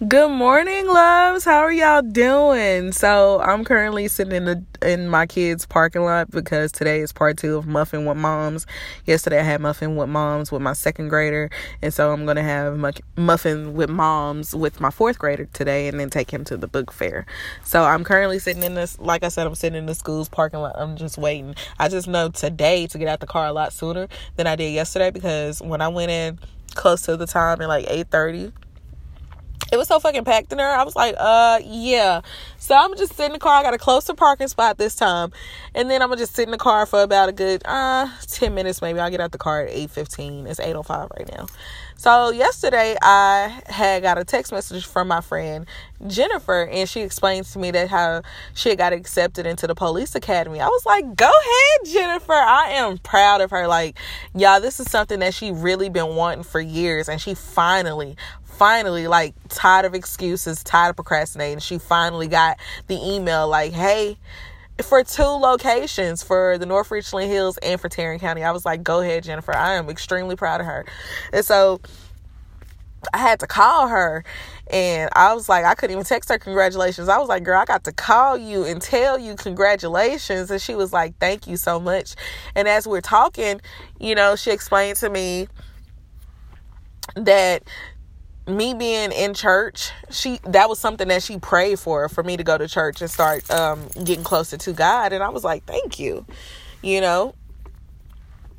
Good morning, loves. How are y'all doing? So I'm currently sitting in the in my kids' parking lot because today is part two of Muffin with Moms. Yesterday I had Muffin with Moms with my second grader, and so I'm gonna have Muffin with Moms with my fourth grader today, and then take him to the book fair. So I'm currently sitting in this, like I said, I'm sitting in the school's parking lot. I'm just waiting. I just know today to get out the car a lot sooner than I did yesterday because when I went in close to the time at like 8:30 it was so fucking packed in there. I was like, uh, yeah. So I'm just sitting in the car. I got a closer parking spot this time. And then I'm gonna just sit in the car for about a good uh 10 minutes maybe. I'll get out the car at 8:15. It's 8:05 right now. So yesterday I had got a text message from my friend Jennifer and she explained to me that how she got accepted into the police academy. I was like, "Go ahead, Jennifer. I am proud of her. Like, y'all, this is something that she really been wanting for years and she finally finally like tired of excuses, tired of procrastinating. She finally got the email like, "Hey, for two locations for the North Richland Hills and for Tarrant County." I was like, "Go ahead, Jennifer. I am extremely proud of her." And so I had to call her and I was like, I couldn't even text her congratulations. I was like, girl, I got to call you and tell you congratulations. And she was like, thank you so much. And as we're talking, you know, she explained to me that me being in church she that was something that she prayed for for me to go to church and start um, getting closer to god and i was like thank you you know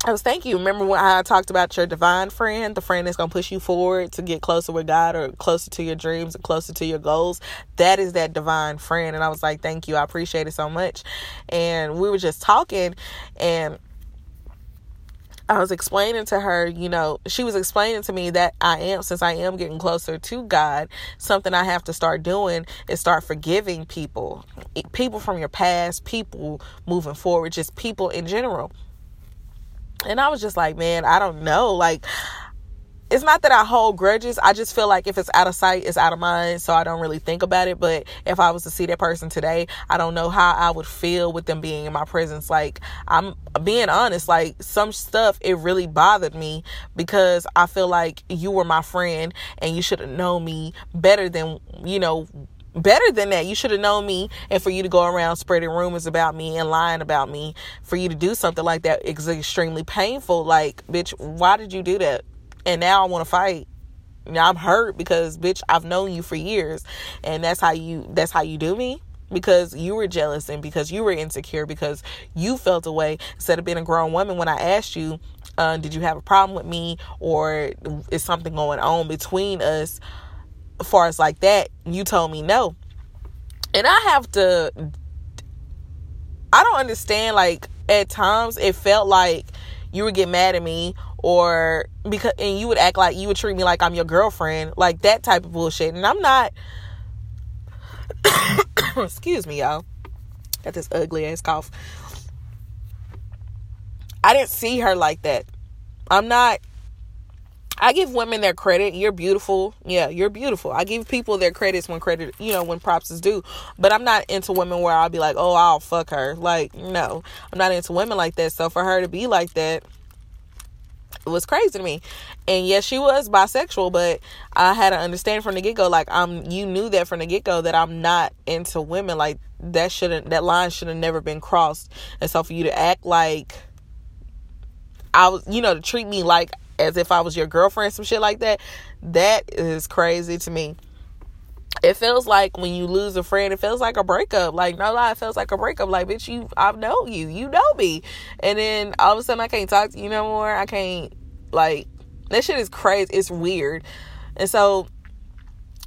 I was thank you. Remember when I talked about your divine friend, the friend that's gonna push you forward to get closer with God or closer to your dreams or closer to your goals? That is that divine friend. And I was like, thank you. I appreciate it so much. And we were just talking and I was explaining to her, you know, she was explaining to me that I am, since I am getting closer to God, something I have to start doing is start forgiving people, people from your past, people moving forward, just people in general. And I was just like, man, I don't know. Like, it's not that I hold grudges. I just feel like if it's out of sight, it's out of mind. So I don't really think about it. But if I was to see that person today, I don't know how I would feel with them being in my presence. Like, I'm being honest, like, some stuff, it really bothered me because I feel like you were my friend and you should have known me better than, you know, better than that. You should have known me, and for you to go around spreading rumors about me and lying about me, for you to do something like that is extremely painful. Like, bitch, why did you do that? And now I want to fight. Now I'm hurt because bitch, I've known you for years, and that's how you that's how you do me because you were jealous and because you were insecure because you felt away instead of being a grown woman when I asked you, uh, did you have a problem with me or is something going on between us? As far as like that, you told me no, and I have to. I don't understand. Like at times, it felt like you would get mad at me or because and you would act like you would treat me like I'm your girlfriend, like that type of bullshit. And I'm not excuse me, y'all. Got this ugly ass cough. I didn't see her like that. I'm not I give women their credit. You're beautiful. Yeah, you're beautiful. I give people their credits when credit, you know, when props is due. But I'm not into women where I'll be like, oh, I'll fuck her. Like, no, I'm not into women like that. So for her to be like that, was crazy to me. And yes, she was bisexual, but I had to understand from the get go, like I'm you knew that from the get go that I'm not into women. Like that shouldn't that line should have never been crossed. And so for you to act like I was you know, to treat me like as if I was your girlfriend, some shit like that, that is crazy to me it feels like when you lose a friend, it feels like a breakup. Like no lie, it feels like a breakup. Like bitch, you I know you, you know me, and then all of a sudden I can't talk to you no more. I can't like that shit is crazy. It's weird, and so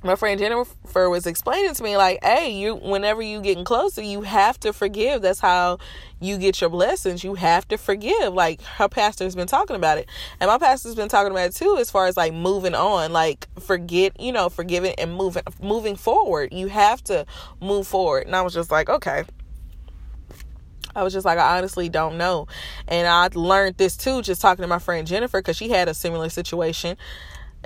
my friend Jennifer was explaining to me like, "Hey, you whenever you getting closer, you have to forgive. That's how you get your blessings. You have to forgive." Like her pastor's been talking about it, and my pastor's been talking about it too, as far as like moving on, like forget, you know, forgiving and moving moving forward. You have to move forward. And I was just like, okay. I was just like, I honestly don't know. And I learned this too, just talking to my friend Jennifer, because she had a similar situation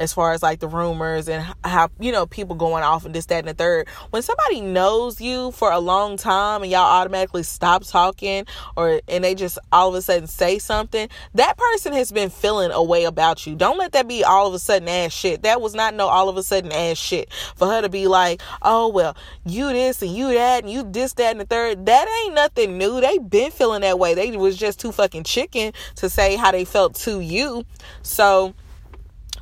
as far as like the rumors and how you know people going off and this that and the third. When somebody knows you for a long time and y'all automatically stop talking or and they just all of a sudden say something that person has been feeling a way about you. Don't let that be all of a sudden ass shit. That was not no all of a sudden ass shit. For her to be like oh well you this and you that and you this that and the third that ain't nothing new. They been feeling that way. They was just too fucking chicken to say how they felt to you. So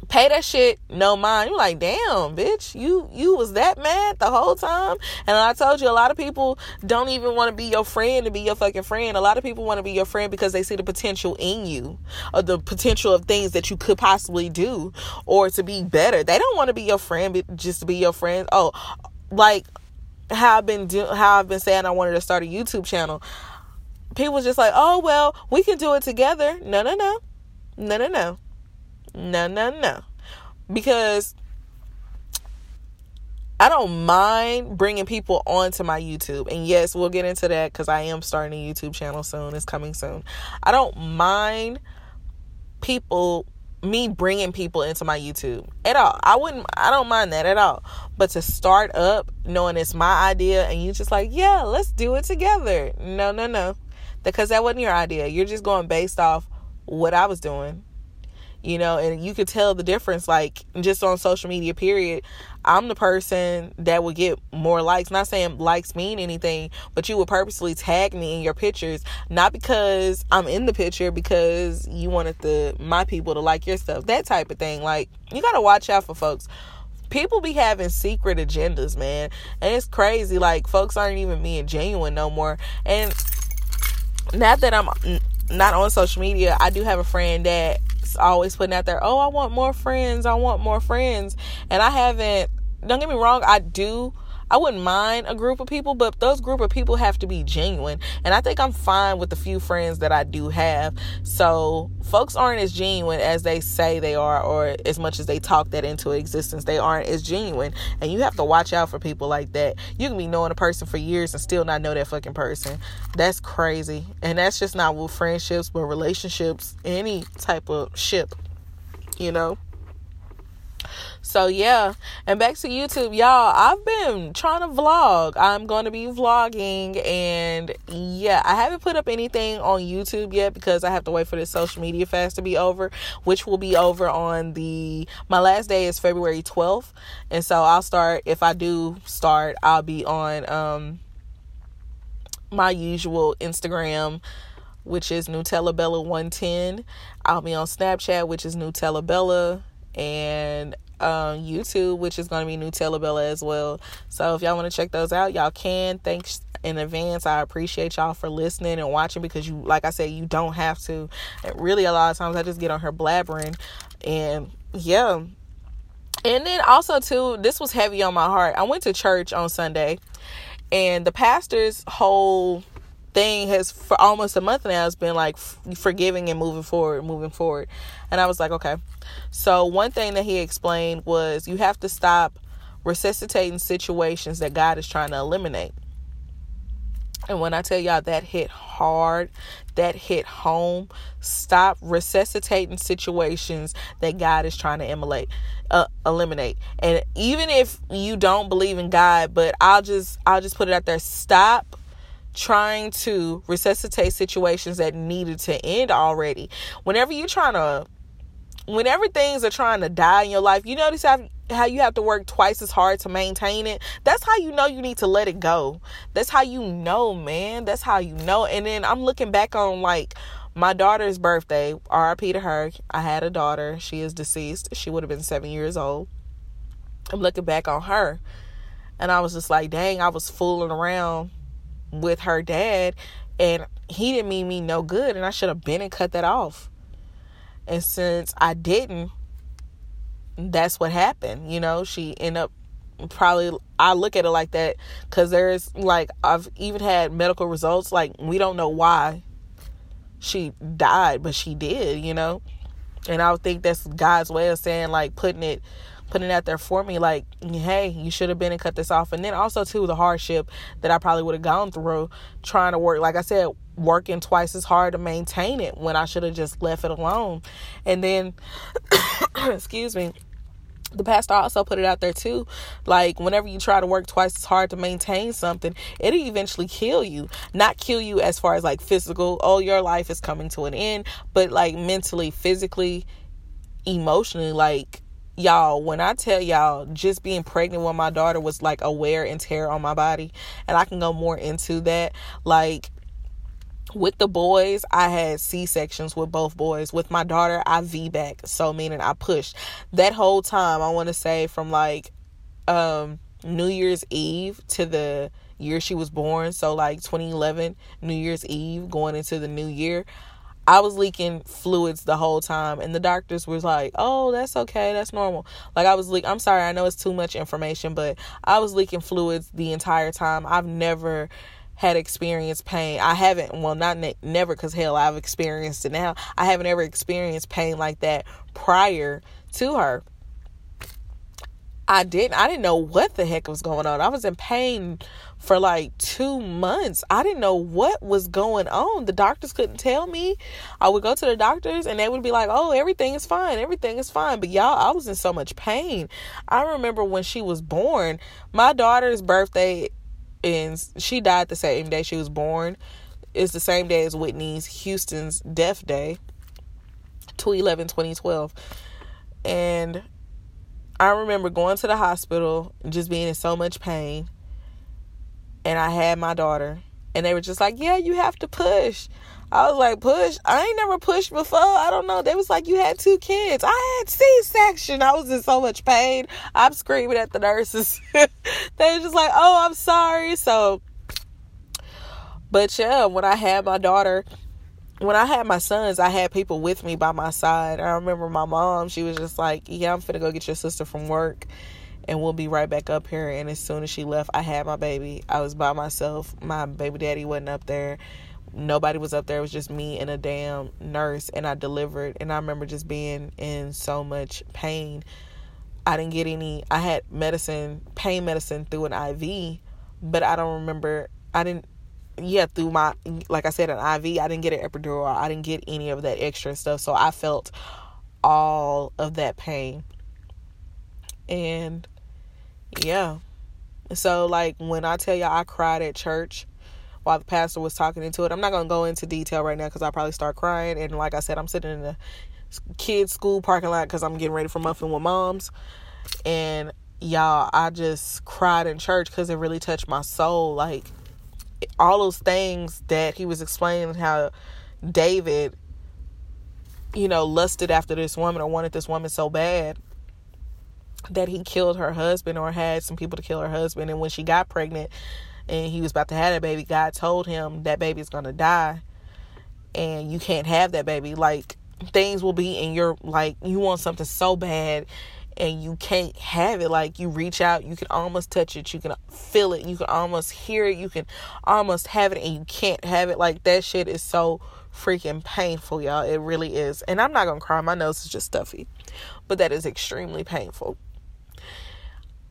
pay that shit no mind. You're like, damn, bitch, you you was that mad the whole time. And I told you, a lot of people don't even want to be your friend to be your fucking friend. A lot of people want to be your friend because they see the potential in you, or the potential of things that you could possibly do, or to be better. They don't want to be your friend just to be your friend. Oh, like how I've been do how I've been saying I wanted to start a YouTube channel. People just like, oh well, we can do it together. No, no, no, no, no, no. No, no, no. Because I don't mind bringing people onto my YouTube. And yes, we'll get into that because I am starting a YouTube channel soon. It's coming soon. I don't mind people, me bringing people into my YouTube at all. I wouldn't, I don't mind that at all. But to start up knowing it's my idea and you just like, yeah, let's do it together. No, no, no. Because that wasn't your idea. You're just going based off what I was doing you know and you could tell the difference like just on social media period. I'm the person that would get more likes. Not saying likes mean anything but you would purposely tag me in your pictures not because i'm in the picture because you wanted the my people to like your stuff that type of thing. Like you gotta watch out for folks. People be having secret agendas man and it's crazy. Like folks aren't even being genuine no more. And not that i'm not on social media i do have a friend that always putting out there, oh, I want more friends, I want more friends. And I haven't, don't get me wrong, I do I wouldn't mind a group of people, but those group of people have to be genuine. And I think I'm fine with the few friends that I do have. So folks aren't as genuine as they say they are, or as much as they talk that into existence. They aren't as genuine. And you have to watch out for people like that. You can be knowing a person for years and still not know that fucking person. That's crazy. And that's just not with friendships, but relationships, any type of ship, you know? So yeah, and back to YouTube, y'all. I've been trying to vlog. I'm going to be vlogging, and yeah, I haven't put up anything on YouTube yet because I have to wait for this social media fast to be over, which will be over on the my last day is February 12th, and so I'll start. If I do start, I'll be on um my usual Instagram which is Nutella Bella 110. I'll be on Snapchat, which is Nutella Bella, and um, YouTube, which is going to be Nutella Bella as well. So if y'all want to check those out, y'all can. Thanks in advance. I appreciate y'all for listening and watching because you, like I said, you don't have to. And really, a lot of times I just get on her blabbering, and yeah. And then also too, this was heavy on my heart. I went to church on Sunday, and the pastor's whole thing has for almost a month now has been like forgiving and moving forward, moving forward. And I was like, okay. So one thing that he explained was you have to stop resuscitating situations that God is trying to eliminate. And when I tell y'all that hit hard, that hit home, stop resuscitating situations that God is trying to emulate, uh, eliminate. And even if you don't believe in God, but I'll just I'll just put it out there, stop trying to resuscitate situations that needed to end already. Whenever you're trying to whenever things are trying to die in your life, you notice how how you have to work twice as hard to maintain it. That's how you know you need to let it go. That's how you know, man. That's how you know. And then I'm looking back on like my daughter's birthday, RIP to her. I had a daughter. She is deceased. She would have been seven years old. I'm looking back on her. And I was just like, dang, I was fooling around with her dad. And he didn't mean me no good. And I should have been and cut that off. And since I didn't, that's what happened. You know, she ended up probably I look at it like that because there's like I've even had medical results like we don't know why she died, but she did, you know. And I would think that's God's way of saying like putting it putting it out there for me like hey you should have been and cut this off. And then also too the hardship that i probably would have gone through trying to work like i said working twice as hard to maintain it when i should have just left it alone. And then excuse me the pastor also put it out there too like whenever you try to work twice as hard to maintain something. It'll eventually kill you. Not kill you as far as like physical oh your life is coming to an end but like mentally physically emotionally like y'all when i tell y'all just being pregnant with my daughter was like a wear and tear on my body and i can go more into that like with the boys, I had C sections with both boys. With my daughter, I VBAC, so meaning I pushed. That whole time, I want to say from like um New Year's Eve to the year she was born, so like 2011 New Year's Eve going into the new year, I was leaking fluids the whole time, and the doctors was like, "Oh, that's okay, that's normal." Like I was leak. I'm sorry, I know it's too much information, but I was leaking fluids the entire time. I've never had experienced pain. I haven't, well, not ne- never, because hell, I've experienced it now. I haven't ever experienced pain like that prior to her. I didn't, I didn't know what the heck was going on. I was in pain for like two months. I didn't know what was going on. The doctors couldn't tell me. I would go to the doctors and they would be like, oh, everything is fine. Everything is fine. But y'all, I was in so much pain. I remember when she was born, my daughter's birthday and she died the same day she was born. It's the same day as Whitney's Houston's death day, 2011 2012. And I remember going to the hospital, and just being in so much pain. And I had my daughter, and they were just like, Yeah, you have to push. I was like, push? I ain't never pushed before. I don't know. They was like, you had two kids. I had C-section. I was in so much pain. I'm screaming at the nurses. they were just like, oh, I'm sorry. So, but yeah, when I had my daughter, when I had my sons, I had people with me by my side. I remember my mom, she was just like, yeah, I'm finna go get your sister from work and we'll be right back up here. And as soon as she left, I had my baby. I was by myself. My baby daddy wasn't up there. Nobody was up there. It was just me and a damn nurse and i delivered. And i remember just being in so much pain. I didn't get any i had medicine pain medicine through an iv but i don't remember i didn't yeah through my like i said an iv i didn't get an epidural. I didn't get any of that extra stuff. So i felt all of that pain. And yeah so like when i tell y'all i cried at church while the pastor was talking into it. I'm not to go into detail right now because I'll probably start crying. And like I said, I'm sitting in the kids' school parking lot because I'm getting ready for Muffin with Moms. And y'all, I just cried in church because it really touched my soul. Like, all those things that he was explaining how David, you know, lusted after this woman or wanted this woman so bad that he killed her husband or had some people to kill her husband. And when she got pregnant, and he was about to have that baby, God told him that baby is gonna die, and you can't have that baby. Like things will be in your like you want something so bad and you can't have it. Like you reach out you can almost touch it you can feel it you can almost hear it you can almost have it and you can't have it. Like that shit is so freaking painful y'all. It really is. And i'm not gonna cry my nose is just stuffy. But that is extremely painful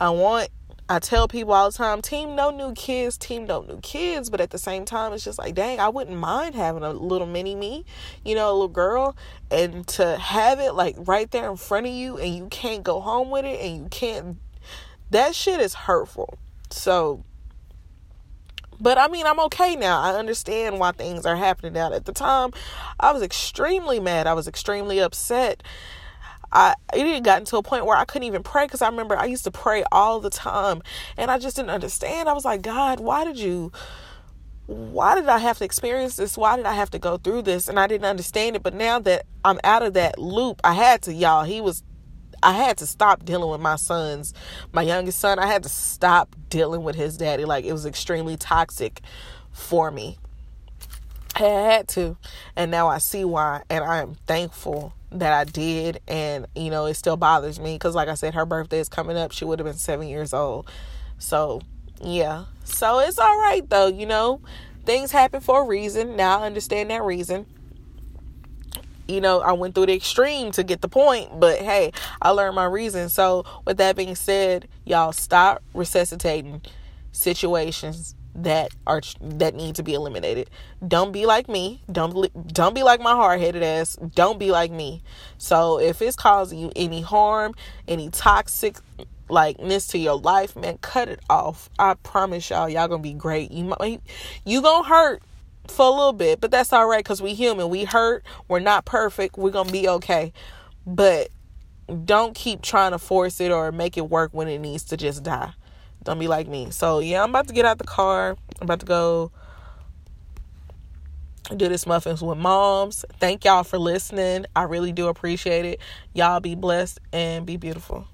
i want I tell people all the time, team no new kids, team no new kids. But at the same time, it's just like, dang, I wouldn't mind having a little mini me, you know, a little girl, and to have it like right there in front of you and you can't go home with it and you can't, that shit is hurtful. So, but I mean, I'm okay now. I understand why things are happening now. At the time, I was extremely mad. I was extremely upset I it had gotten to a point where I couldn't even pray because I remember I used to pray all the time and I just didn't understand. I was like, God, why did you why did I have to experience this? Why did I have to go through this? And I didn't understand it. But now that I'm out of that loop, I had to, y'all. He was I had to stop dealing with my sons. My youngest son, I had to stop dealing with his daddy. Like it was extremely toxic for me. I had to. And now I see why. And I am thankful that I did. And, you know, it still bothers me because, like I said, her birthday is coming up. She would have been seven years old. So, yeah. So it's all right, though, you know. Things happen for a reason. Now I understand that reason. You know, I went through the extreme to get the point, but hey, I learned my reason. So, with that being said, y'all stop resuscitating situations that are that need to be eliminated. Don't be like me. Don't don't be like my hard-headed ass. Don't be like me. So if it's causing you any harm, any toxic likeness to your life, man, cut it off. I promise y'all, y'all gonna be great. You might, you gonna hurt for a little bit, but that's all right because we human. We hurt. We're not perfect. We're gonna be okay. But don't keep trying to force it or make it work when it needs to just die. Don't be like me. So yeah, I'm about to get out the car. I'm about to go do this muffins with moms. Thank y'all for listening. I really do appreciate it. Y'all be blessed and be beautiful.